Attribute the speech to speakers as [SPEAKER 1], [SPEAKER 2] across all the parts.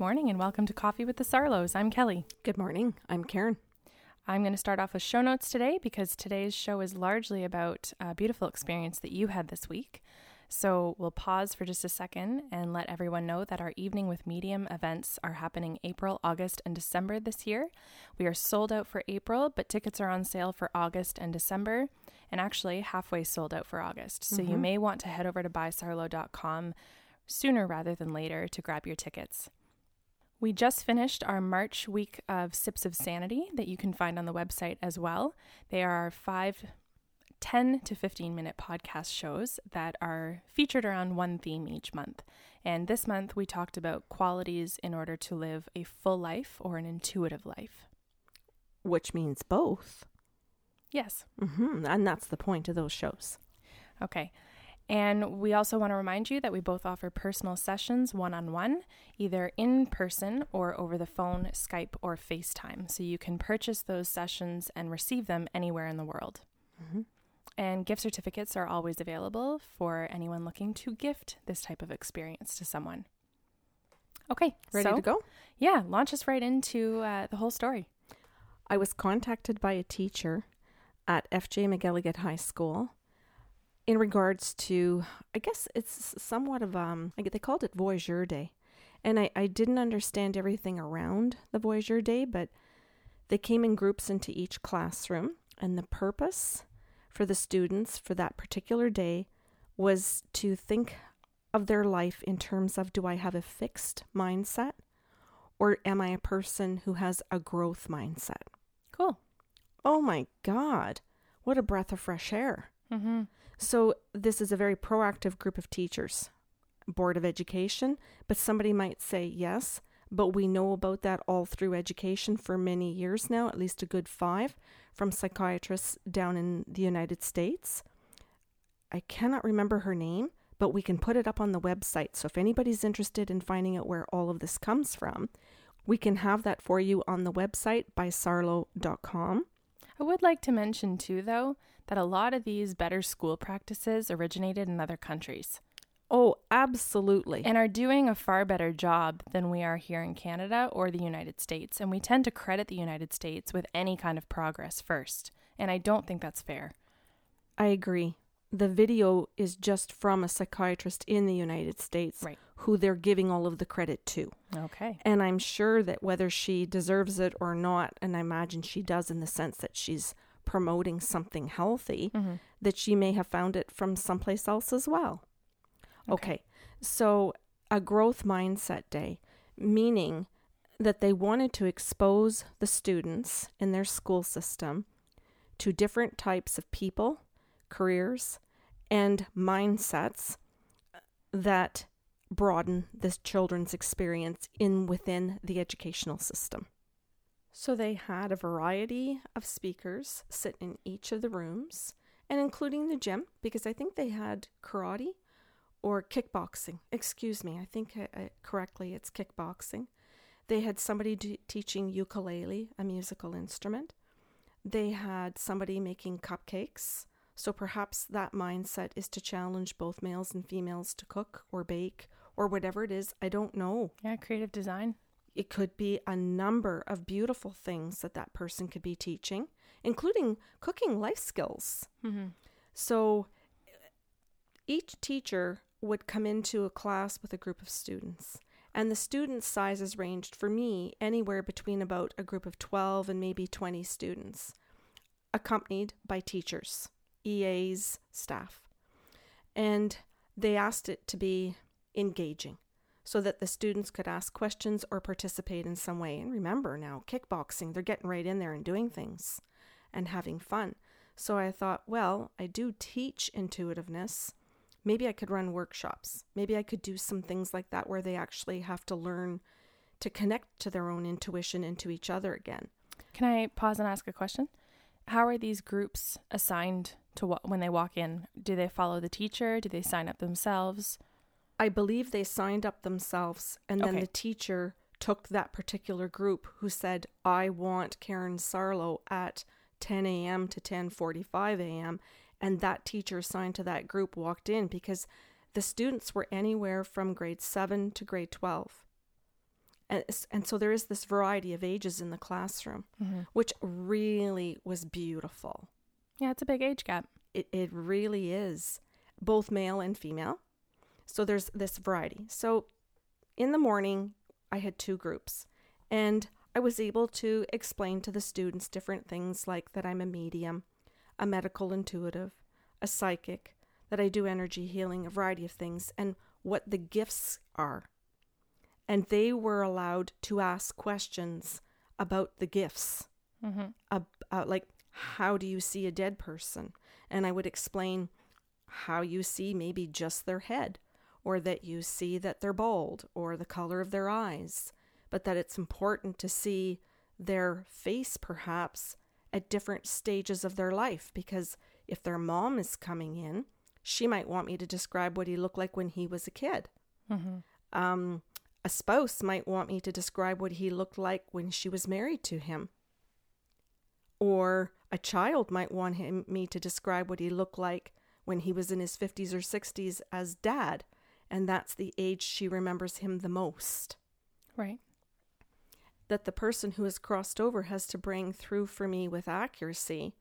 [SPEAKER 1] Good morning and welcome to Coffee with the Sarlos. I'm Kelly.
[SPEAKER 2] Good morning. I'm Karen.
[SPEAKER 1] I'm going to start off with show notes today because today's show is largely about a beautiful experience that you had this week. So we'll pause for just a second and let everyone know that our Evening with Medium events are happening April, August, and December this year. We are sold out for April, but tickets are on sale for August and December, and actually halfway sold out for August. So you mm-hmm. may want to head over to buysarlo.com sooner rather than later to grab your tickets. We just finished our March week of Sips of Sanity that you can find on the website as well. They are five, 10 to 15 minute podcast shows that are featured around one theme each month. And this month we talked about qualities in order to live a full life or an intuitive life.
[SPEAKER 2] Which means both.
[SPEAKER 1] Yes.
[SPEAKER 2] Mm-hmm. And that's the point of those shows.
[SPEAKER 1] Okay. And we also want to remind you that we both offer personal sessions one on one, either in person or over the phone, Skype, or FaceTime. So you can purchase those sessions and receive them anywhere in the world.
[SPEAKER 2] Mhm.
[SPEAKER 1] And gift certificates are always available for anyone looking to gift this type of experience to someone. Okay,
[SPEAKER 2] Ready
[SPEAKER 1] so,
[SPEAKER 2] to go?
[SPEAKER 1] Yeah, launch us right into uh, the whole story.
[SPEAKER 2] I was contacted by a teacher at FJ McElligott High School in regards to, I guess it's somewhat of, um, I get- they called it Voyageur Day. And I, I didn't understand everything around the Voyageur Day, but they came in groups into each classroom. And the purpose for the students for that particular day was to think of their life in terms of do I have a fixed mindset or am I a person who has a growth mindset?
[SPEAKER 1] Cool.
[SPEAKER 2] Oh my God, what a breath of fresh air.
[SPEAKER 1] Mm-hmm.
[SPEAKER 2] So, this is a very proactive group of teachers, Board of Education, but somebody might say yes, but we know about that all through education for many years now, at least a good five, from psychiatrists down in the United States. I cannot remember her name, but we can put it up on the website. So, if anybody's interested in finding out where all of this comes from, we can have that for you on the website by sarlo.com.
[SPEAKER 1] I would like to mention, too, though, that a lot of these better school practices originated in other countries
[SPEAKER 2] Oh, absolutely.
[SPEAKER 1] and are doing a far better job than we are here in Canada or the United States. And we tend to credit the United States with any kind of progress first. And I don't think that's fair.
[SPEAKER 2] I agree. The video is just from a psychiatrist in the United States
[SPEAKER 1] Right.
[SPEAKER 2] Who they're giving all of the credit to.
[SPEAKER 1] Okay.
[SPEAKER 2] And I'm sure that whether she deserves it or not, and I imagine she does in the sense that she's promoting something healthy,
[SPEAKER 1] Mm-hmm.
[SPEAKER 2] that she may have found it from someplace else as well. Okay. So, a growth mindset day, meaning that they wanted to expose the students in their school system to different types of people, careers, and mindsets that broaden the children's experience in within the educational system. So they had a variety of speakers sit in each of the rooms and including the gym because I think they had karate or kickboxing. Excuse me, I think uh, uh, correctly it's kickboxing. They had somebody teaching ukulele, a musical instrument. They had somebody making cupcakes. So perhaps that mindset is to challenge both males and females to cook or bake or whatever it is. I don't know.
[SPEAKER 1] Yeah, creative design.
[SPEAKER 2] It could be a number of beautiful things that that person could be teaching, including cooking life skills.
[SPEAKER 1] Mm-hmm.
[SPEAKER 2] So each teacher would come into a class with a group of students. And the student sizes ranged for me anywhere between about a group of 12 and maybe 20 students, accompanied by teachers, EAs, staff. And they asked it to be engaging so that the students could ask questions or participate in some way. And remember now, kickboxing, they're getting right in there and doing things and having fun. So I thought, well, I do teach intuitiveness. Maybe I could run workshops. Maybe I could do some things like that where they actually have to learn to connect to their own intuition and to each other again.
[SPEAKER 1] Can I pause and ask a question? How are these groups assigned to what when they walk in? Do they follow the teacher? Do they sign up themselves?
[SPEAKER 2] I believe they signed up themselves, and then
[SPEAKER 1] Okay.
[SPEAKER 2] the teacher took that particular group who said, "I want Karen Sarlo at 10 a.m. to 10:45 a.m." And that teacher assigned to that group walked in because the students were anywhere from grade seven to grade 12. And, and so there is this variety of ages in the classroom,
[SPEAKER 1] Mhm.
[SPEAKER 2] which really was beautiful.
[SPEAKER 1] Yeah, it's a big age gap.
[SPEAKER 2] It, it really is, both male and female. So there's this variety. So in the morning, I had two groups, and I was able to explain to the students different things like that I'm a medium, a medical intuitive, a psychic, that I do energy healing, a variety of things, and what the gifts are. And they were allowed to ask questions about the gifts
[SPEAKER 1] Mm-hmm.
[SPEAKER 2] uh, uh, like how do you see a dead person and i would explain how you see maybe just their head or that you see that they're bald or the color of their eyes but that it's important to see their face perhaps at different stages of their life because if their mom is coming in she might want me to describe what he looked like when he was a kid
[SPEAKER 1] Mm-hmm.
[SPEAKER 2] um, a spouse might want me to describe what he looked like when she was married to him. Or a child might want him, me to describe what he looked like when he was in his 50s or 60s as dad. And that's the age she remembers him the most.
[SPEAKER 1] Right.
[SPEAKER 2] That the person who has crossed over has to bring through for me with accuracy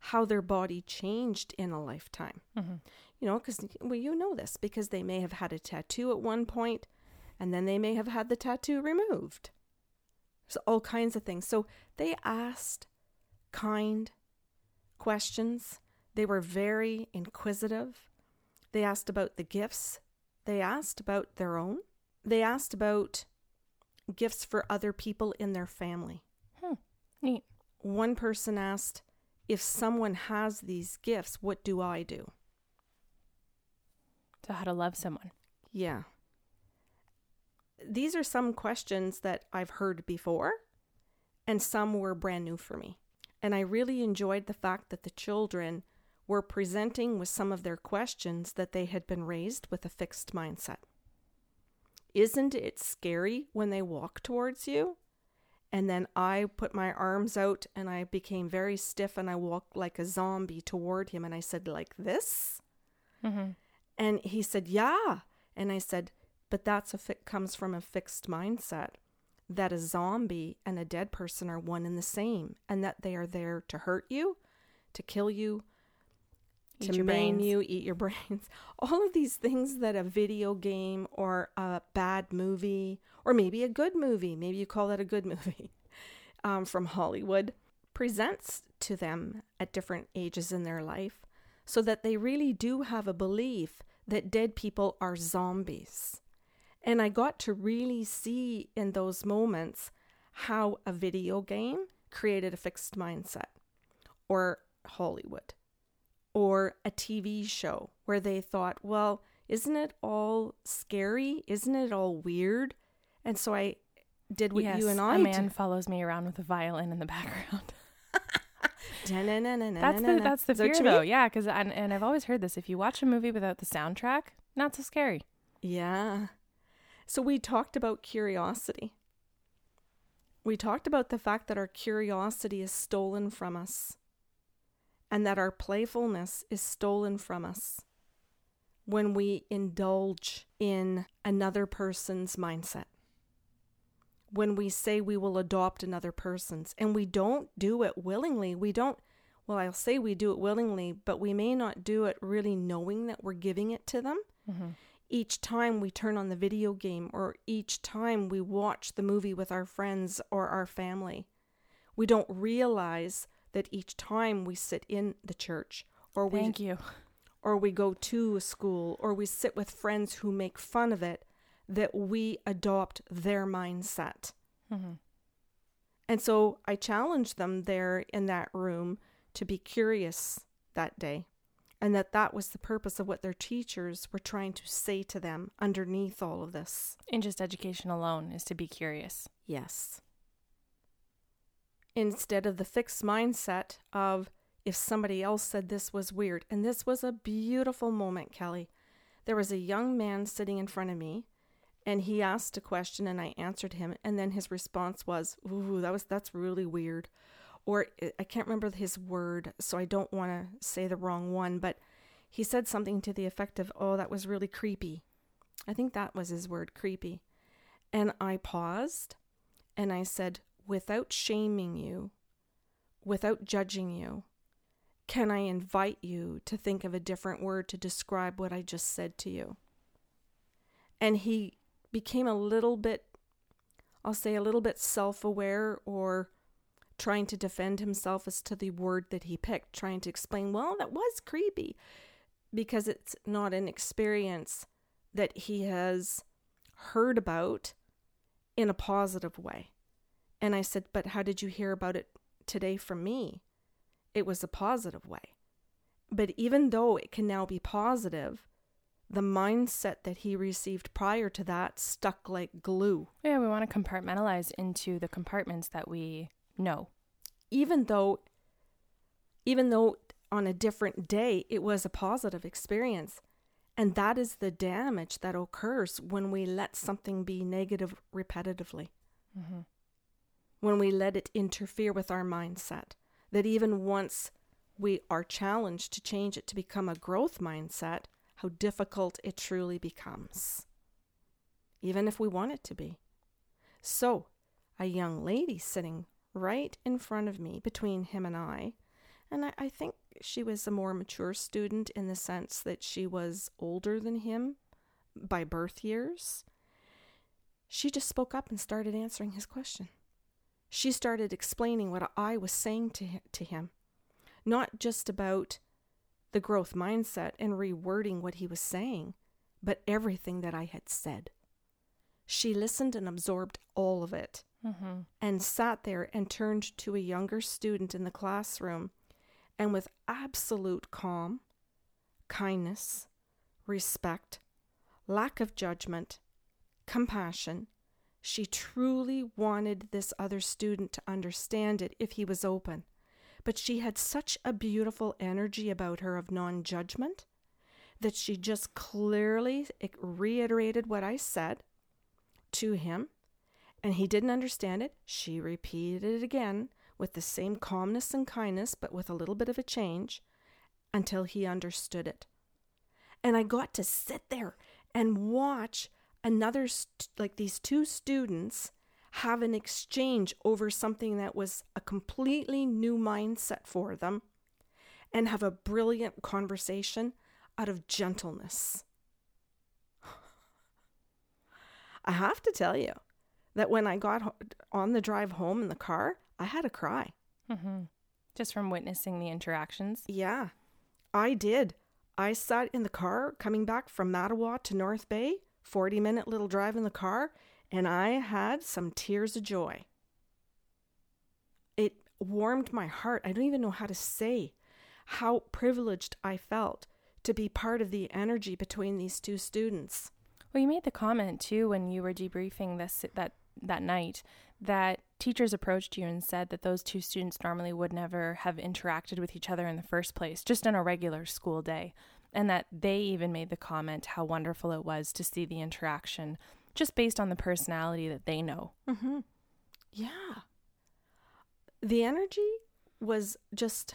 [SPEAKER 2] how their body changed in a lifetime.
[SPEAKER 1] Mm-hmm.
[SPEAKER 2] You know, because, well, you know this because they may have had a tattoo at one point and then they may have had the tattoo removed. There's all kinds of things. So, they asked kind questions. They were very inquisitive. They asked about the gifts. They asked about their own. They asked about gifts for other people in their family. Hmm.
[SPEAKER 1] Neat.
[SPEAKER 2] One person asked, If someone has these gifts, what do I do?
[SPEAKER 1] So how to love someone.
[SPEAKER 2] Yeah. These are some questions that I've heard before, and some were brand new for me. And I really enjoyed the fact that the children were presenting with some of their questions that they had been raised with a fixed mindset. Isn't it scary when they walk towards you? And then I put my arms out and I became very stiff and I walked like a zombie toward him and I said, like this?
[SPEAKER 1] Mm-hmm.
[SPEAKER 2] And he said, Yeah. And I said, But that's a fi- comes from a fixed mindset that a zombie and a dead person are one and the same, and that they are there to hurt you, to kill you,
[SPEAKER 1] Eat
[SPEAKER 2] to maim you, eat your brains. All of these things that a video game or a bad movie, or maybe a good movie, maybe you call that a good movie um, from Hollywood, presents to them at different ages in their life so that they really do have a belief that dead people are zombies. And I got to really see in those moments how a video game created a fixed mindset, or Hollywood, or a TV show where they thought, well, isn't it all scary? Isn't it all weird? And so I did what
[SPEAKER 1] yes,
[SPEAKER 2] you and I
[SPEAKER 1] a man
[SPEAKER 2] did.
[SPEAKER 1] follows me around with a violin in the background. That's the that's the fear though. Yeah, because and, and I've always heard this. If you watch a movie without the soundtrack, not so scary.
[SPEAKER 2] Yeah. So we talked about curiosity. We talked about the fact that our curiosity is stolen from us and that our playfulness is stolen from us when we indulge in another person's mindset. When we say we will adopt another person's and we don't do it willingly, we don't, well, I'll say we do it willingly, but we may not do it really knowing that we're giving it to them
[SPEAKER 1] Mm-hmm.
[SPEAKER 2] Each time we turn on the video game or each time we watch the movie with our friends or our family. We don't realize that each time we sit in the church or we
[SPEAKER 1] Thank you.
[SPEAKER 2] or we go to a school or we sit with friends who make fun of it that we adopt their mindset.
[SPEAKER 1] Mm-hmm.
[SPEAKER 2] And so I challenged them there in that room to be curious that day. And that that was the purpose of what their teachers were trying to say to them underneath all of this.
[SPEAKER 1] In just education alone is to be curious.
[SPEAKER 2] Yes. Instead of the fixed mindset of if somebody else said this was weird. And this was a beautiful moment, Kelly. There was a young man sitting in front of me and he asked a question and I answered him and then his response was, "Ooh, that was that's really weird." Or I- I can't remember his word, so I don't want to say the wrong one, but he said something to the effect of, "Oh, that was really creepy." I think that was his word, creepy. And I paused and I said, without shaming you, without judging you, can I invite you to think of a different word to describe what I just said to you? And he became a little bit, I'll say, a little bit self aware or trying to defend himself as to the word that he picked, trying to explain, well, that was creepy because it's not an experience that he has heard about in a positive way. And I said, But how did you hear about it today from me? It was a positive way. But even though it can now be positive, the mindset that he received prior to that stuck like glue.
[SPEAKER 1] Yeah, we want to compartmentalize into the compartments that we know.
[SPEAKER 2] Even though even though on a different day it was a positive experience. And that is the damage that occurs when we let something be negative repetitively. Mm-hmm. When we let it interfere with our mindset. That even once we are challenged to change it to become a growth mindset, how difficult it truly becomes. Even if we want it to be. So, a young lady sitting right in front of me between him and I, and I, I think she was a more mature student in the sense that she was older than him by birth years. She just spoke up and started answering his question. She started explaining what I was saying to him, to him, not just about the growth mindset and rewording what he was saying, but everything that I had said. She listened and absorbed all of it mm-hmm. and sat there and turned to a younger student in the classroom and with absolute calm, kindness, respect, lack of judgment, compassion, she truly wanted this other student to understand it if he was open. But she had such a beautiful energy about her of non judgment that she just clearly reiterated what I said to him, and he didn't understand it. She repeated it again with the same calmness and kindness, but with a little bit of a change, until he understood it. And I got to sit there and watch another, st- like these two students, have an exchange over something that was a completely new mindset for them and have a brilliant conversation out of gentleness. I have to tell you that when I got on the drive home in the car, I had a cry.
[SPEAKER 1] Mm-hmm. Just from witnessing the interactions?
[SPEAKER 2] Yeah, I did. I sat in the car coming back from Mattawa to North Bay, 40 minute little drive in the car, and I had some tears of joy. It warmed my heart. I don't even know how to say how privileged I felt to be part of the energy between these two students.
[SPEAKER 1] Well, you made the comment too when you were debriefing this that that night that teachers approached you and said that those two students normally would never have interacted with each other in the first place, just on a regular school day. And that they even made the comment how wonderful it was to see the interaction just based on the personality that they know.
[SPEAKER 2] Mm-hmm. Yeah. The energy was just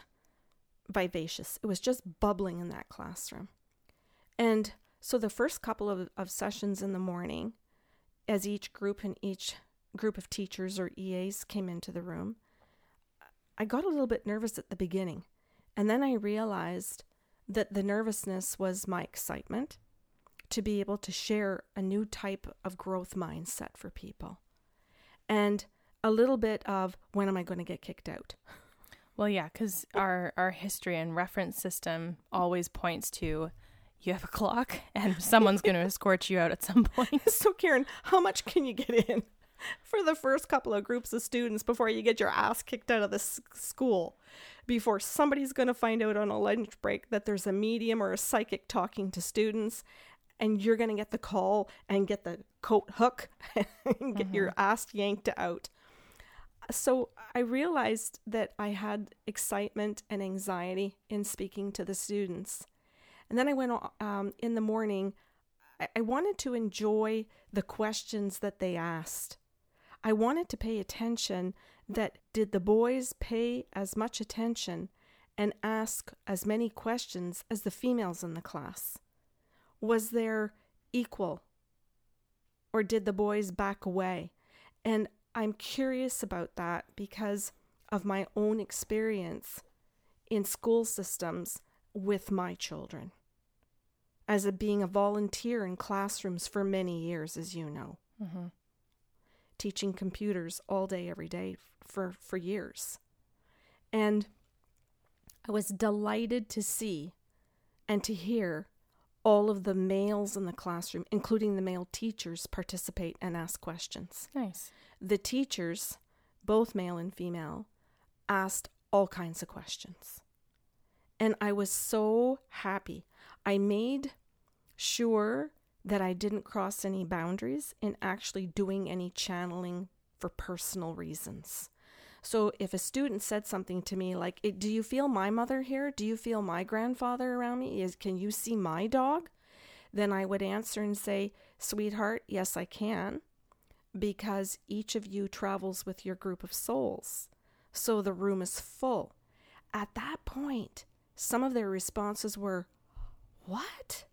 [SPEAKER 2] vivacious, it was just bubbling in that classroom. And so the first couple of, of sessions in the morning, as each group and each group of teachers or EAs came into the room, I got a little bit nervous at the beginning. And then I realized that the nervousness was my excitement to be able to share a new type of growth mindset for people. And a little bit of when am I going to get kicked out?
[SPEAKER 1] Well, yeah, because our, our history and reference system always points to you have a clock and someone's going to escort you out at some point.
[SPEAKER 2] So, Karen, how much can you get in? for the first couple of groups of students before you get your ass kicked out of the s- school. Before somebody's going to find out on a lunch break that there's a medium or a psychic talking to students, and you're going to get the call and get the coat hook and get mm-hmm. your ass yanked out. So I realized that I had excitement and anxiety in speaking to the students. And then I went um, in the morning. I, I wanted to enjoy the questions that they asked. I wanted to pay attention that did the boys pay as much attention and ask as many questions as the females in the class? Was there equal or did the boys back away? And I'm curious about that because of my own experience in school systems with my children as a being a volunteer in classrooms for many years, as you know,
[SPEAKER 1] Mm-hmm.
[SPEAKER 2] teaching computers all day, every day for, for years. And I was delighted to see and to hear all of the males in the classroom, including the male teachers, participate and ask questions.
[SPEAKER 1] Nice.
[SPEAKER 2] The teachers, both male and female, asked all kinds of questions. And I was so happy. I made sure that I didn't cross any boundaries in actually doing any channeling for personal reasons. So if a student said something to me like, "Eh, "Do you feel my mother here? Do you feel my grandfather around me? Is can you see my dog?" Then I would answer and say, "Sweetheart, yes I can." Because each of you travels with your group of souls. So the room is full. At that point, some of their responses were, What?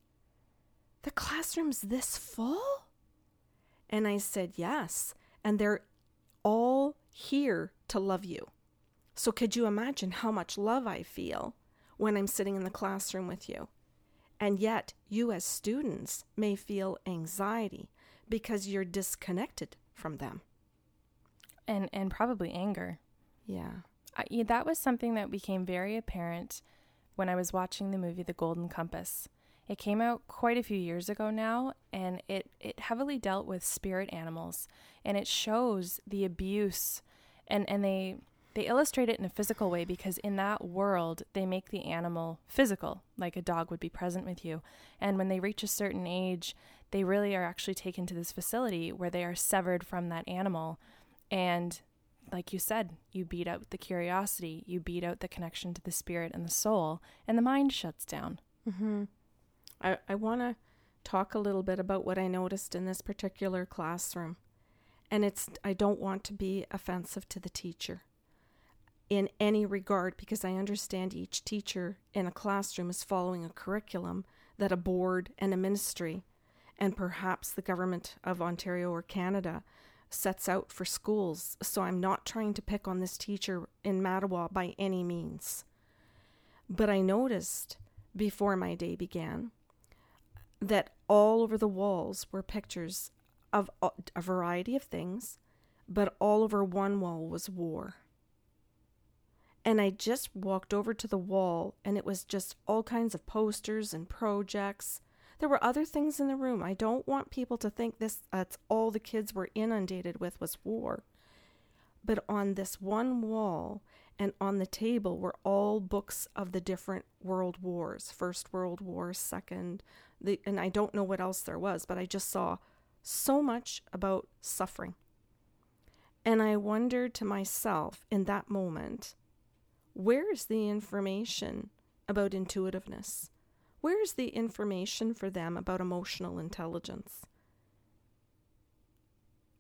[SPEAKER 2] The classroom's this full? And I said, Yes. And they're all here to love you. So could you imagine how much love I feel when I'm sitting in the classroom with you? And yet, you as students may feel anxiety because you're disconnected from them.
[SPEAKER 1] And and probably anger.
[SPEAKER 2] Yeah.
[SPEAKER 1] I, that was something that became very apparent when I was watching the movie The Golden Compass. It came out quite a few years ago now, and it, it heavily dealt with spirit animals, and it shows the abuse, and, and they they illustrate it in a physical way because in that world they make the animal physical, like a dog would be present with you, and when they reach a certain age, they really are actually taken to this facility where they are severed from that animal, and like you said, you beat out the curiosity, you beat out the connection to the spirit and the soul, and the mind shuts down.
[SPEAKER 2] Mm-hmm. I, I want to talk a little bit about what I noticed in this particular classroom. And it's, I don't want to be offensive to the teacher in any regard because I understand each teacher in a classroom is following a curriculum that a board and a ministry and perhaps the government of Ontario or Canada sets out for schools. So I'm not trying to pick on this teacher in Mattawa by any means. But I noticed before my day began that all over the walls were pictures of a variety of things, but all over one wall was war. And I just walked over to the wall, and it was just all kinds of posters and projects. There were other things in the room. I don't want people to think this that's all the kids were inundated with was war. But on this one wall and on the table were all books of the different world wars First World War, Second, the, and I don't know what else there was, but I just saw so much about suffering. And I wondered to myself in that moment, where is the information about intuitiveness? Where is the information for them about emotional intelligence?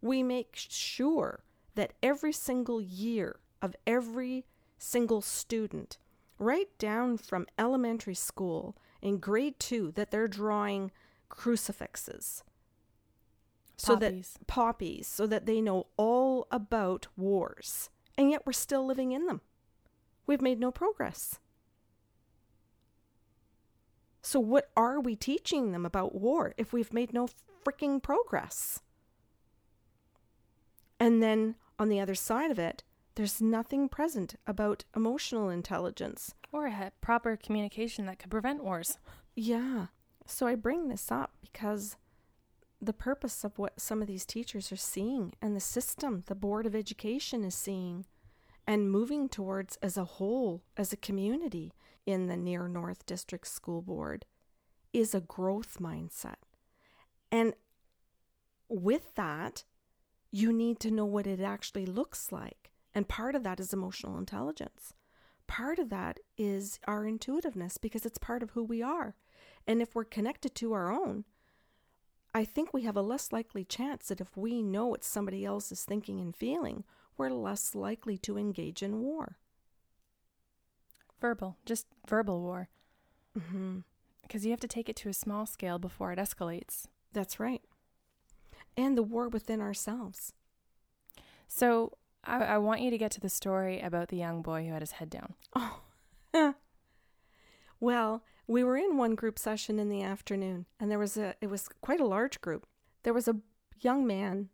[SPEAKER 2] We make sure that every single year of every single student, right down from elementary school in grade two, that they're drawing crucifixes. So that
[SPEAKER 1] Poppies.
[SPEAKER 2] poppies, so that they know all about wars. And yet we're still living in them. We've made no progress. So, what are we teaching them about war if we've made no freaking progress? And then on the other side of it, there's nothing present about emotional intelligence.
[SPEAKER 1] Or a proper communication that could prevent wars.
[SPEAKER 2] Yeah. So I bring this up because the purpose of what some of these teachers are seeing and the system the Board of Education is seeing and moving towards as a whole, as a community in the Near North District School Board is a growth mindset. And with that, you need to know what it actually looks like. And part of that is emotional intelligence. Part of that is our intuitiveness because it's part of who we are. And if we're connected to our own, I think we have a less likely chance that if we know what somebody else is thinking and feeling, we're less likely to engage in war.
[SPEAKER 1] Verbal, just verbal war.
[SPEAKER 2] Mm-hmm.
[SPEAKER 1] Because you have to take it to a small scale before it escalates.
[SPEAKER 2] That's right. and the war within ourselves.
[SPEAKER 1] So I, I want you to get to the story about the young boy who had his head down.
[SPEAKER 2] Oh, well, we were in one group session in the afternoon, and there was a, it was quite a large group. There was a young man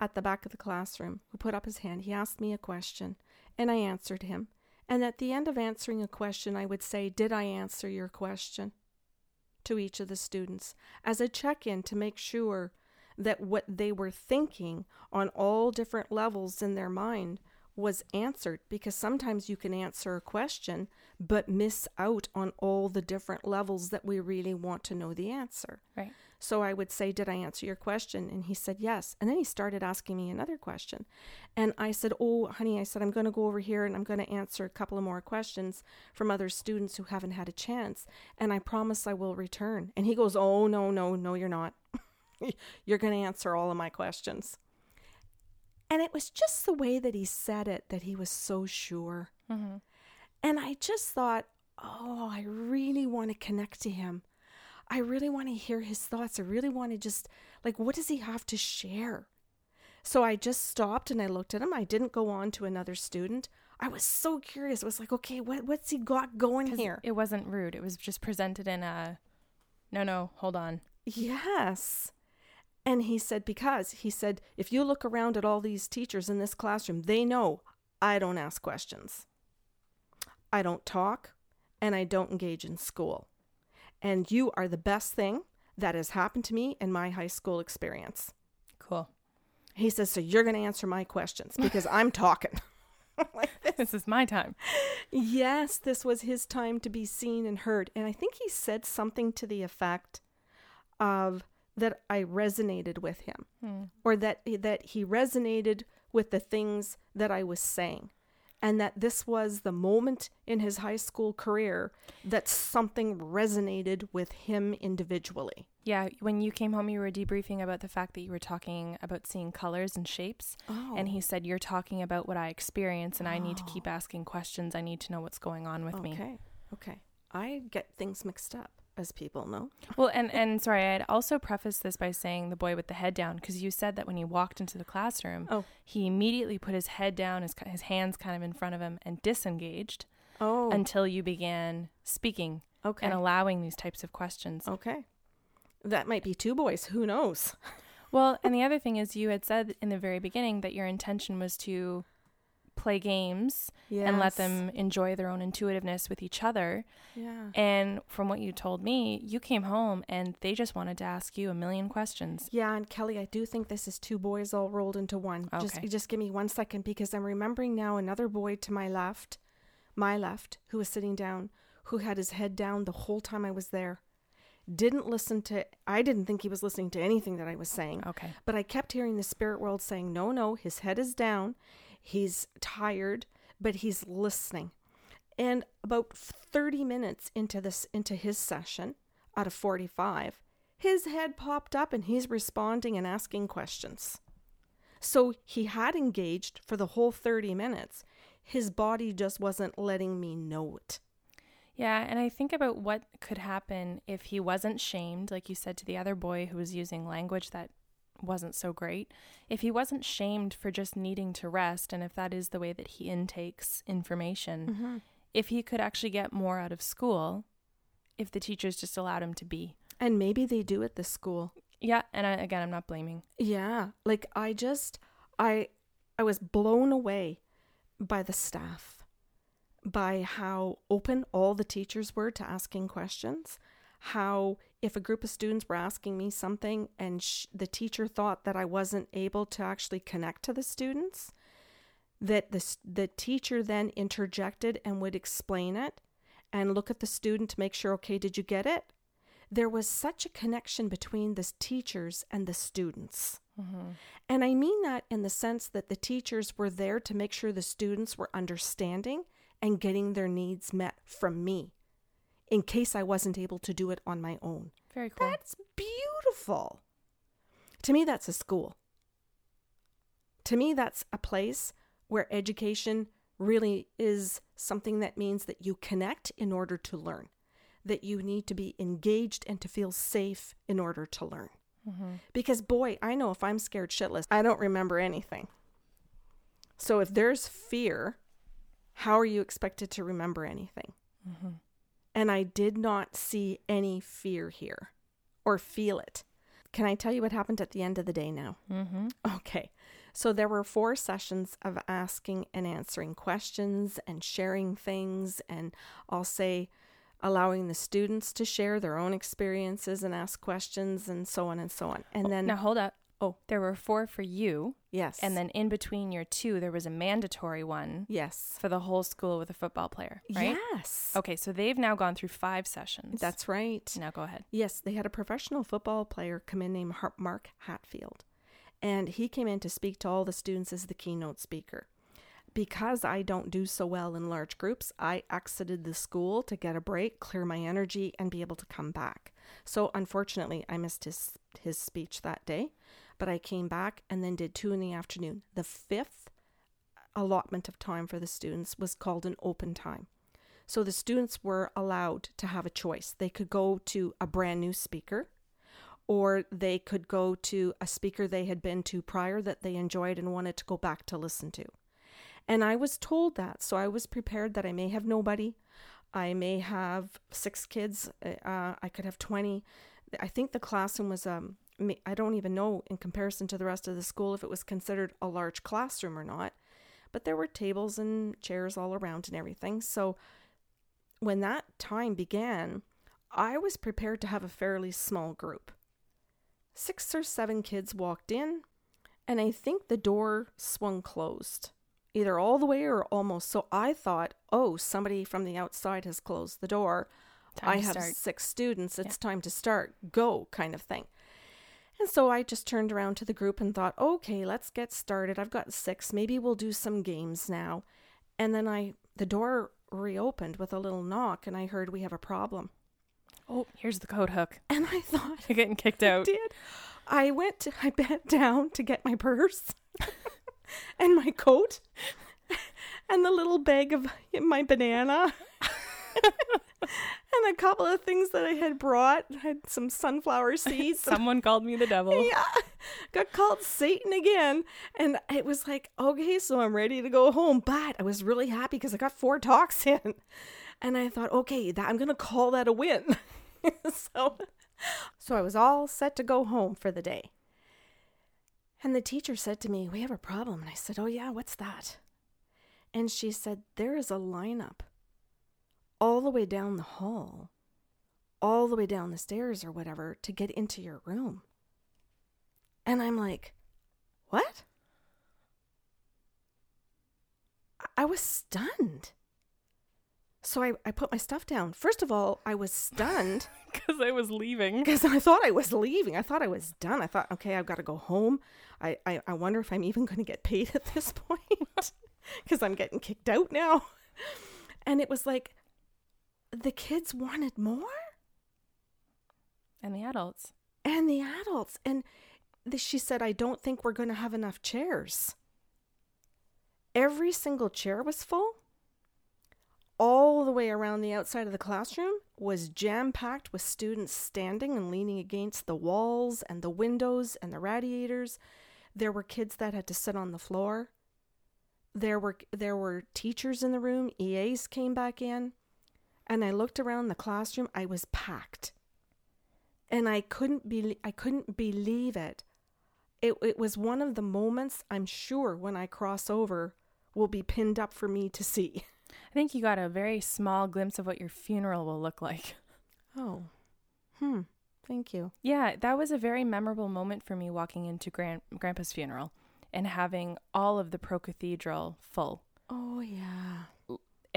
[SPEAKER 2] at the back of the classroom who put up his hand. He asked me a question, and I answered him. And at the end of answering a question, I would say, Did I answer your question? to each of the students as a check in to make sure that what they were thinking on all different levels in their mind was answered because sometimes you can answer a question but miss out on all the different levels that we really want to know the answer.
[SPEAKER 1] Right.
[SPEAKER 2] So I would say, Did I answer your question? And he said, Yes. And then he started asking me another question. And I said, Oh, honey, I said, I'm going to go over here and I'm going to answer a couple of more questions from other students who haven't had a chance. And I promise I will return. And he goes, Oh, no, no, no, you're not. you're going to answer all of my questions. And it was just the way that he said it that he was so sure.
[SPEAKER 1] Mm-hmm.
[SPEAKER 2] And I just thought, oh, I really want to connect to him. I really want to hear his thoughts. I really want to just, like, what does he have to share? So I just stopped and I looked at him. I didn't go on to another student. I was so curious. I was like, okay, what, what's he got going here?
[SPEAKER 1] It wasn't rude. It was just presented in a, no, no, hold on.
[SPEAKER 2] Yes. And he said, because he said, if you look around at all these teachers in this classroom, they know I don't ask questions. I don't talk and I don't engage in school. And you are the best thing that has happened to me in my high school experience.
[SPEAKER 1] Cool.
[SPEAKER 2] He says, So you're going to answer my questions because I'm talking. like this.
[SPEAKER 1] This is my time.
[SPEAKER 2] Yes, this was his time to be seen and heard. And I think he said something to the effect of that I resonated with him
[SPEAKER 1] Hmm.
[SPEAKER 2] or that that he resonated with the things that I was saying. And that this was the moment in his high school career that something resonated with him individually.
[SPEAKER 1] Yeah, when you came home, you were debriefing about the fact that you were talking about seeing colors and shapes.
[SPEAKER 2] Oh.
[SPEAKER 1] And he said, You're talking about what I experience, and I need to keep
[SPEAKER 2] Oh.
[SPEAKER 1] asking questions. I need to know what's going on with me.
[SPEAKER 2] Okay. Okay. I get things mixed up, as people know.
[SPEAKER 1] Well, and, and sorry, I'd also preface this by saying the boy with the head down, because you said that when he walked into the classroom,
[SPEAKER 2] Oh.
[SPEAKER 1] he immediately put his head down, his, his hands kind of in front of him, and disengaged
[SPEAKER 2] Oh.
[SPEAKER 1] until you began speaking
[SPEAKER 2] okay.
[SPEAKER 1] and allowing these types of questions.
[SPEAKER 2] okay. That might be two boys. Who knows?
[SPEAKER 1] Well, and the other thing is, you had said in the very beginning that your intention was to play games and let them enjoy their own intuitiveness with each other.
[SPEAKER 2] Yeah.
[SPEAKER 1] And from what you told me, you came home and they just wanted to ask you a million questions.
[SPEAKER 2] Yeah, and Kelly, I do think this is two boys all rolled into one. Just
[SPEAKER 1] Okay.
[SPEAKER 2] just give me one second because I'm remembering now another boy to my left, my left, who was sitting down, who had his head down the whole time I was there. Didn't listen to I didn't think he was listening to anything that I was saying.
[SPEAKER 1] Okay.
[SPEAKER 2] But I kept hearing the spirit world saying, "No, no, his head is down. He's tired, but he's listening." And about 30 minutes into this into his session out of 45, his head popped up and he's responding and asking questions. So he had engaged for the whole 30 minutes. His body just wasn't letting me know it.
[SPEAKER 1] Yeah, and I think about what could happen if he wasn't shamed, like you said to the other boy who was using language that wasn't so great. If he wasn't shamed for just needing to rest, and if that is the way that he intakes information, mm-hmm. if he could actually get more out of school, if the teachers just allowed him to be.
[SPEAKER 2] And maybe they do at the school.
[SPEAKER 1] Yeah, and I, again, I'm not blaming.
[SPEAKER 2] Yeah, like I just I I was blown away by the staff, by how open all the teachers were to asking questions, how if a group of students were asking me something and sh- the teacher thought that I wasn't able to actually connect to the students, that the the teacher then interjected and would explain it and look at the student to make sure okay, did you get it? There was such a connection between the teachers and the students. Mm-hmm. And I mean that in the sense that the teachers were there to make sure the students were understanding and getting their needs met from me in case I wasn't able to do it on my own.
[SPEAKER 1] Very cool.
[SPEAKER 2] That's beautiful. To me, that's a school. To me, that's a place where education really is something that means that you connect in order to learn, that you need to be engaged and to feel safe in order to learn. Mm-hmm. Because, boy, I know if I'm scared shitless, I don't remember anything. So if there's fear, how are you expected to remember anything? Mm-hmm. And I did not see any fear here or feel it. Can I tell you what happened at the end of the day now?
[SPEAKER 1] Mm-hmm.
[SPEAKER 2] Okay. So there were four sessions of asking and answering questions and sharing things, and I'll say allowing the students to share their own experiences and ask questions and so on and so on. And then,
[SPEAKER 1] Now hold up.
[SPEAKER 2] Oh.
[SPEAKER 1] there were four for you,
[SPEAKER 2] yes.
[SPEAKER 1] and then in between your two, there was a mandatory one
[SPEAKER 2] yes.
[SPEAKER 1] for the whole school with a football player, right?
[SPEAKER 2] Yes.
[SPEAKER 1] Okay, so they've now gone through five sessions.
[SPEAKER 2] That's right.
[SPEAKER 1] now go ahead.
[SPEAKER 2] Yes, they had a professional football player come in named Mark Hatfield. And he came in to speak to all the students as the keynote speaker. Because I don't do so well in large groups, I exited the school to get a break, clear my energy, and be able to come back. So unfortunately, I missed his his speech that day, but I came back and then did two in the afternoon. The fifth allotment of time for the students was called an open time. So the students were allowed to have a choice. They could go to a brand new speaker, or they could go to a speaker they had been to prior that they enjoyed and wanted to go back to listen to. And I was told that, so I was prepared that I may have nobody. I may have six kids. Uh, I could have 20. I think the classroom was, um, I don't even know in comparison to the rest of the school if it was considered a large classroom or not. But there were tables and chairs all around and everything. So when that time began, I was prepared to have a fairly small group. Six or seven kids walked in, and I think the door swung closed, either all the way or almost. So I thought, oh, somebody from the outside has closed the door.
[SPEAKER 1] Time
[SPEAKER 2] I have
[SPEAKER 1] start.
[SPEAKER 2] six students. It's time to start. Go, kind of thing. And so I just turned around to the group and thought, okay, let's get started. I've got six. Maybe we'll do some games now. And then I, the door reopened with a little knock, and I heard we have a problem.
[SPEAKER 1] Oh, here's the code hook.
[SPEAKER 2] And I thought,
[SPEAKER 1] You're getting kicked out.
[SPEAKER 2] I did. I went, to, I bent down to get my purse and my coat and the little bag of my banana and a couple of things that I had brought. I had some sunflower seeds.
[SPEAKER 1] Someone called me the devil.
[SPEAKER 2] yeah, got called Satan again. And it was like, okay, so I'm ready to go home. But I was really happy because I got four talks in. And I thought, okay, that I'm going to call that a win. so, so I was all set to go home for the day. And the teacher said to me, We have a problem. And I said, Oh, yeah, what's that? And she said, There is a lineup all the way down the hall, all the way down the stairs or whatever to get into your room. And I'm like, What? I- was stunned. So I, I put my stuff down. First of all, I was stunned
[SPEAKER 1] Because I was leaving.
[SPEAKER 2] because I thought I was leaving. I thought I was done. I thought, okay, I've got to go home. I, I, I wonder if I'm even going to get paid at this point because I'm getting kicked out now. And it was like, the kids wanted more
[SPEAKER 1] And the adults.
[SPEAKER 2] and the adults. And the, she said, I don't think we're going to have enough chairs. Every single chair was full. All the way around the outside of the classroom was jam packed with students standing and leaning against the walls and the windows and the radiators. There were kids that had to sit on the floor. There were there were teachers in the room. EAs came back in, and I looked around the classroom. I was packed and I couldn't be I couldn't believe it. It it was one of the moments I'm sure when I cross over will be pinned up for me to see.
[SPEAKER 1] I think you got a very small glimpse of what your funeral will look like.
[SPEAKER 2] Oh. Hmm. Thank you.
[SPEAKER 1] Yeah, that was a very memorable moment for me walking into Gran- Grandpa's funeral and having all of the Pro Cathedral full.
[SPEAKER 2] Oh yeah.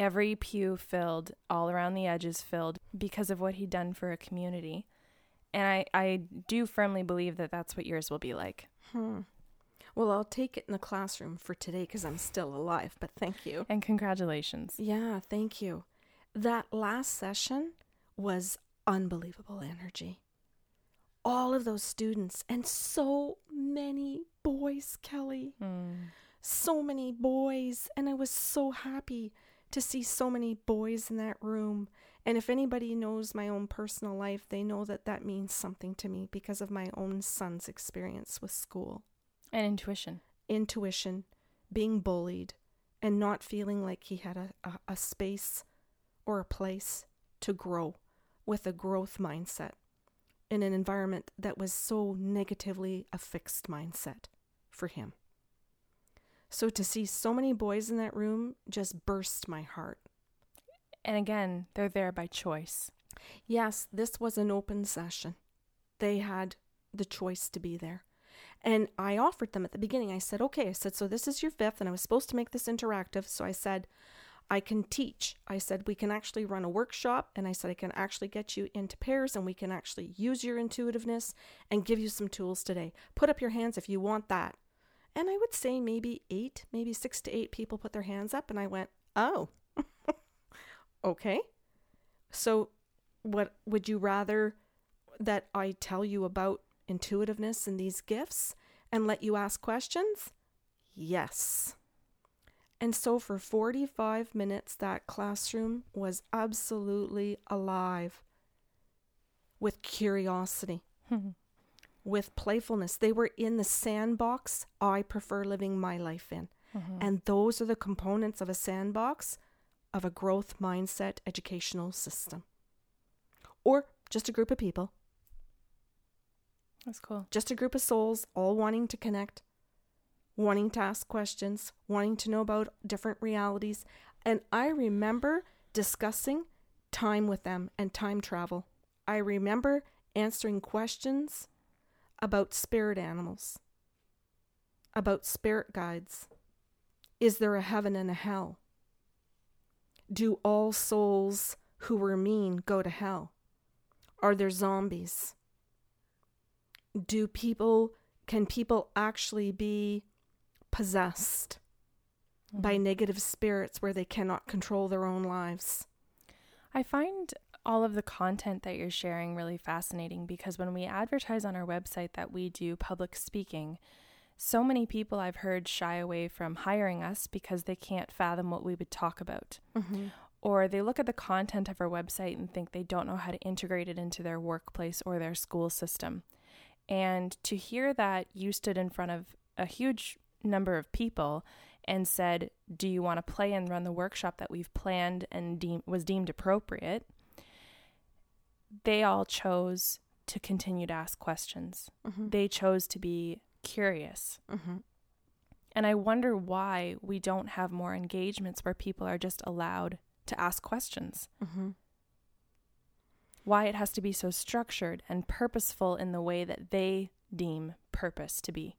[SPEAKER 1] Every pew filled, all around the edges filled because of what he'd done for a community. And I, I do firmly believe that that's what yours will be like.
[SPEAKER 2] Hmm. Well, I'll take it in the classroom for today because I'm still alive, but thank you.
[SPEAKER 1] And congratulations.
[SPEAKER 2] Yeah, thank you. That last session was unbelievable energy. All of those students and so many boys, Kelly.
[SPEAKER 1] Mm.
[SPEAKER 2] So many boys. And I was so happy to see so many boys in that room And if anybody knows my own personal life, they know that that means something to me because of my own son's experience with school.
[SPEAKER 1] And intuition.
[SPEAKER 2] Intuition, being bullied, and not feeling like he had a, a, a space or a place to grow with a growth mindset in an environment that was so negatively a fixed mindset for him. So to see so many boys in that room just burst my heart.
[SPEAKER 1] And again, they're there by choice.
[SPEAKER 2] Yes, this was an open session. They had the choice to be there. And I offered them at the beginning. I said, okay, I said, so this is your fifth, and I was supposed to make this interactive. So I said, I can teach. I said, we can actually run a workshop, and I said, I can actually get you into pairs, and we can actually use your intuitiveness and give you some tools today. Put up your hands if you want that. And I would say maybe eight, maybe six to eight people put their hands up, and I went, oh, okay. So, what would you rather that I tell you about intuitiveness and these gifts and let you ask questions? Yes. And so for 45 minutes, that classroom was absolutely alive with curiosity, hmm. With playfulness. They were in the sandbox I prefer living my life in.
[SPEAKER 1] Mm-hmm.
[SPEAKER 2] And those are the components of a sandbox of a growth mindset educational system. Or just a group of people,
[SPEAKER 1] That's cool.
[SPEAKER 2] just a group of souls all wanting to connect, wanting to ask questions, wanting to know about different realities. And I remember discussing time with them and time travel. I remember answering questions about spirit animals, about spirit guides. Is there a heaven and a hell? Do all souls who were mean go to hell? Are there zombies? Do people, can people actually be possessed by mm-hmm. negative spirits where they cannot control their own lives?
[SPEAKER 1] I find all of the content that you're sharing really fascinating because when we advertise on our website that we do public speaking, so many people I've heard shy away from hiring us because they can't fathom what we would talk about. Mm-hmm. Or they look at the content of our website and think they don't know how to integrate it into their workplace or their school system. And to hear that you stood in front of a huge number of people and said, "Do you want to play and run the workshop that we've planned and deem- was deemed appropriate?" They all chose to continue to ask questions. Mm-hmm. They chose to be curious. Mm-hmm. And I wonder why we don't have more engagements where people are just allowed to ask questions. Mm-hmm. Why it has to be so structured and purposeful in the way that they deem purpose to be.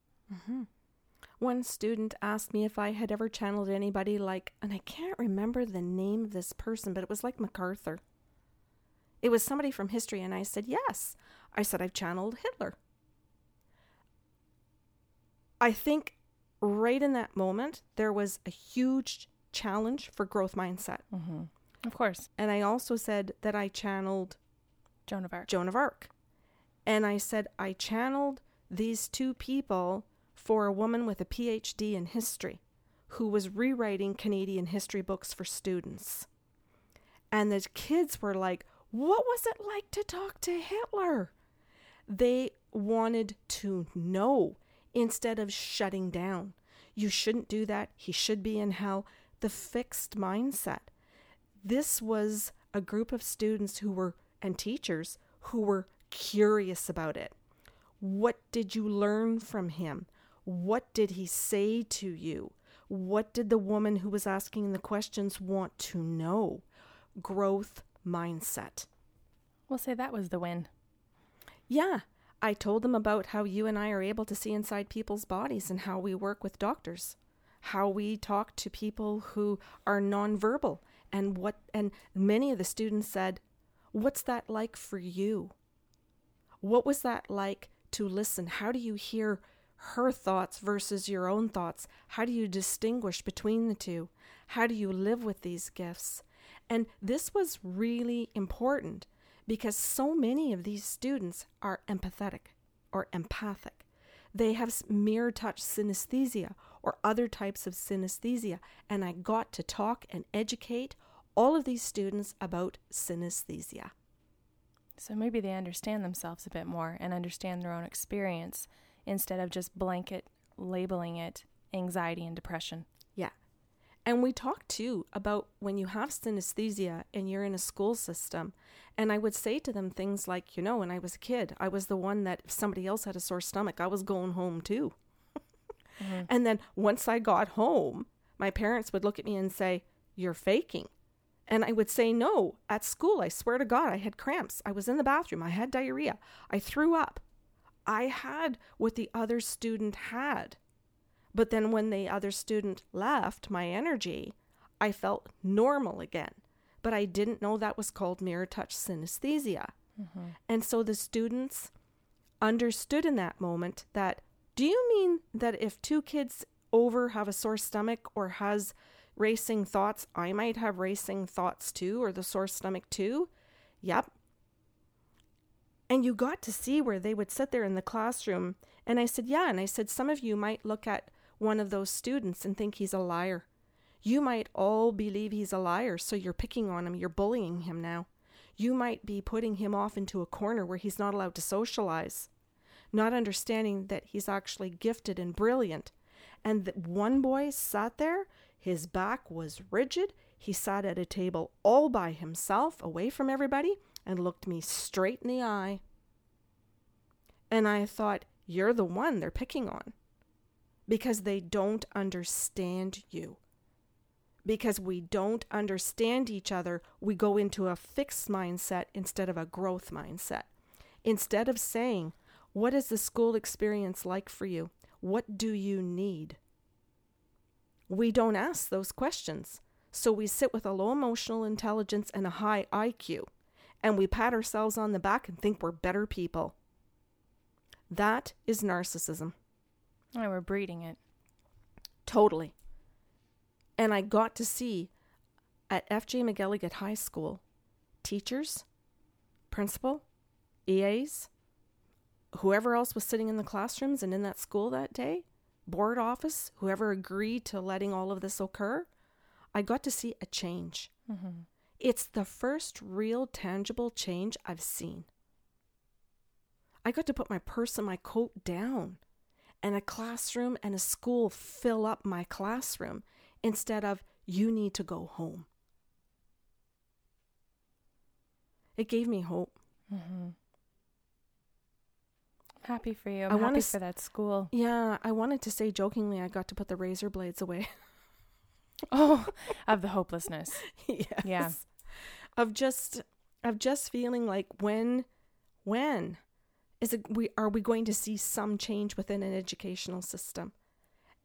[SPEAKER 2] One student asked me if I had ever channeled anybody like, and I can't remember the name of this person, but it was like MacArthur. It was somebody from history, and I said, Yes. I said, I've channeled Hitler. I think right in that moment, there was a huge challenge for growth mindset. Mm-hmm.
[SPEAKER 1] Of course,
[SPEAKER 2] And I also said that I channeled
[SPEAKER 1] Joan of Arc.
[SPEAKER 2] Joan of Arc. And I said, I channeled these two people for a woman with a PhD in history who was rewriting Canadian history books for students. And the kids were like, What was it like to talk to Hitler? They wanted to know instead of shutting down. You shouldn't do that. He should be in hell. The fixed mindset. This was a group of students who were, and teachers, who were curious about it. What did you learn from him? What did he say to you? What did the woman who was asking the questions want to know? Growth mindset.
[SPEAKER 1] We'll say that was the win.
[SPEAKER 2] Yeah, I told them about how you and I are able to see inside people's bodies and how we work with doctors, how we talk to people who are nonverbal, and what and many of the students said, "What's that like for you? What was that like to listen? How do you hear her thoughts versus your own thoughts? How do you distinguish between the two? How do you live with these gifts?" And this was really important because so many of these students are empathetic or empathic. They have mirror touch synesthesia or other types of synesthesia. And I got to talk and educate all of these students about synesthesia.
[SPEAKER 1] So maybe they understand themselves a bit more and understand their own experience instead of just blanket labeling it anxiety and depression.
[SPEAKER 2] And we talked too about when you have synesthesia and you're in a school system. And I would say to them things like, you know, when I was a kid, I was the one that if somebody else had a sore stomach, I was going home too. mm-hmm. And then once I got home, my parents would look at me and say, You're faking. And I would say, No, at school, I swear to God, I had cramps. I was in the bathroom. I had diarrhea. I threw up. I had what the other student had. But then when the other student left my energy, I felt normal again. But I didn't know that was called mirror touch synesthesia. Mm-hmm. And so the students understood in that moment that do you mean that if two kids over have a sore stomach or has racing thoughts, I might have racing thoughts too, or the sore stomach too. Yep. And you got to see where they would sit there in the classroom. And I said, Yeah. And I said, Some of you might look at one of those students and think he's a liar. You might all believe he's a liar, so you're picking on him, you're bullying him now. You might be putting him off into a corner where he's not allowed to socialize, not understanding that he's actually gifted and brilliant. And that one boy sat there his back was rigid. He sat at a table all by himself, away from everybody, and looked me straight in the eye. And I thought, You're the one they're picking on. Because they don't understand you. Because we don't understand each other, we go into a fixed mindset instead of a growth mindset. Instead of saying, What is the school experience like for you? What do you need? we don't ask those questions. So we sit with a low emotional intelligence and a high IQ, and we pat ourselves on the back and think we're better people. That is narcissism.
[SPEAKER 1] And we're breeding it.
[SPEAKER 2] Totally. And I got to see at FJ McElligott High School teachers, principal, EAs, whoever else was sitting in the classrooms and in that school that day, board office, whoever agreed to letting all of this occur, I got to see a change. Mm-hmm. It's the first real tangible change I've seen. I got to put my purse and my coat down, and a classroom and a school fill up my classroom instead of, you need to go home. It gave me hope. Mm-hmm.
[SPEAKER 1] Happy for you. I'm I happy for that school.
[SPEAKER 2] Yeah, I wanted to say jokingly I got to put the razor blades away.
[SPEAKER 1] oh, of the hopelessness.
[SPEAKER 2] yes. Yeah. Of just of just feeling like when when is it we are we going to see some change within an educational system?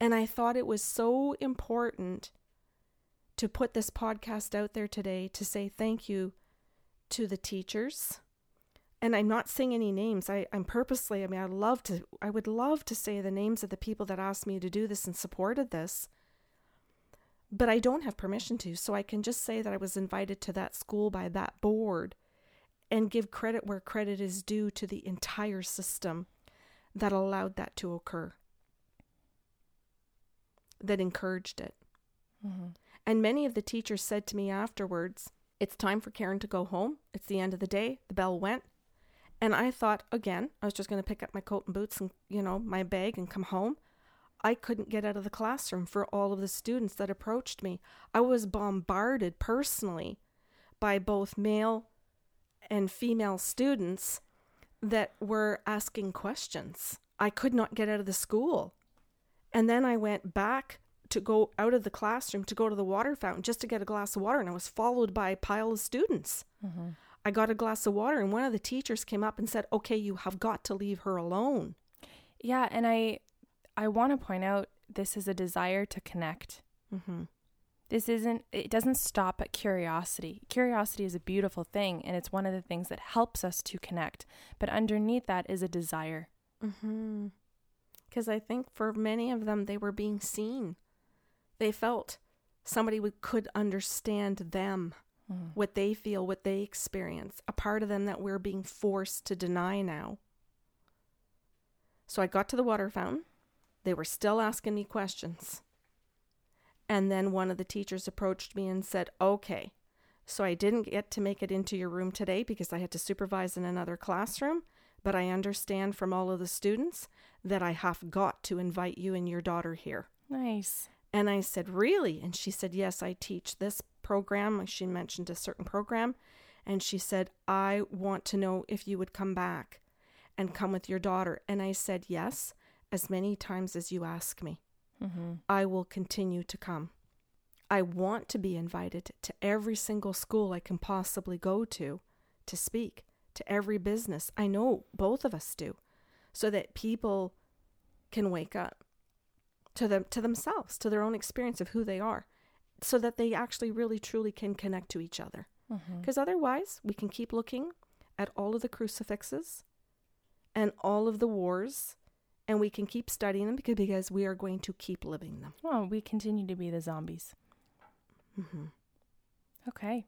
[SPEAKER 2] And I thought it was so important to put this podcast out there today to say thank you to the teachers and I'm not saying any names. I, I'm purposely, I mean, I love to, I would love to say the names of the people that asked me to do this and supported this, but I don't have permission to. So I can just say that I was invited to that school by that board and give credit where credit is due to the entire system that allowed that to occur, that encouraged it. Mm-hmm. And many of the teachers said to me afterwards, It's time for Karen to go home. It's the end of the day. The bell went. And I thought, again, I was just going to pick up my coat and boots and, you know, my bag and come home. I couldn't get out of the classroom for all of the students that approached me. I was bombarded personally by both male and female students that were asking questions. I could not get out of the school. And then I went back to go out of the classroom to go to the water fountain just to get a glass of water, and I was followed by a pile of students. Mm-hmm. I got a glass of water, and one of the teachers came up and said, "Okay, you have got to leave her alone."
[SPEAKER 1] Yeah, and I, I want to point out this is a desire to connect. Mm-hmm. This isn't. It doesn't stop at curiosity. Curiosity is a beautiful thing, and it's one of the things that helps us to connect. But underneath that is a desire.
[SPEAKER 2] Mm-hmm. Because I think for many of them, they were being seen. They felt somebody would, could understand them mm. what they feel, what they experience, a part of them that we're being forced to deny now. So I got to the water fountain. They were still asking me questions. And then one of the teachers approached me and said, Okay, So I didn't get to make it into your room today because I had to supervise in another classroom. But I understand from all of the students that I have got to invite you and your daughter here.
[SPEAKER 1] Nice.
[SPEAKER 2] And I said, Really? And she said, Yes, I teach this program. She mentioned a certain program. And she said, I want to know if you would come back and come with your daughter. And I said, Yes, as many times as you ask me.
[SPEAKER 1] Mm-hmm.
[SPEAKER 2] I will continue to come. I want to be invited to every single school I can possibly go to to speak, to every business. I know both of us do, so that people can wake up to them to themselves, to their own experience of who they are, so that they actually really truly can connect to each other.
[SPEAKER 1] Mm-hmm.
[SPEAKER 2] Because otherwise, we can keep looking at all of the crucifixes and all of the wars, and we can keep studying them because, because we are going to keep living them.
[SPEAKER 1] Well, we continue to be the zombies.
[SPEAKER 2] Mm-hmm.
[SPEAKER 1] Okay.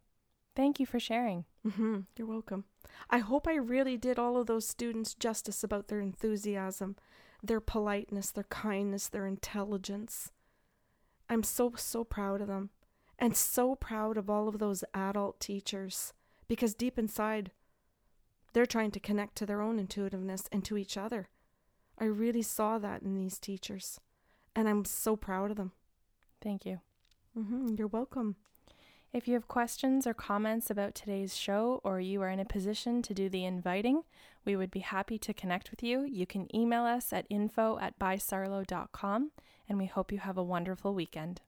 [SPEAKER 1] Thank you for sharing.
[SPEAKER 2] Mm-hmm. You're welcome. I hope I really did all of those students justice about their enthusiasm, their politeness, their kindness, their intelligence. I'm so, so proud of them and so proud of all of those adult teachers because deep inside, they're trying to connect to their own intuitiveness and to each other. I really saw that in these teachers, and I'm so proud of them.
[SPEAKER 1] Thank you.
[SPEAKER 2] Mm-hmm. You're welcome.
[SPEAKER 1] If you have questions or comments about today's show, or you are in a position to do the inviting, we would be happy to connect with you. You can email us at info at bysarlo.com, and we hope you have a wonderful weekend.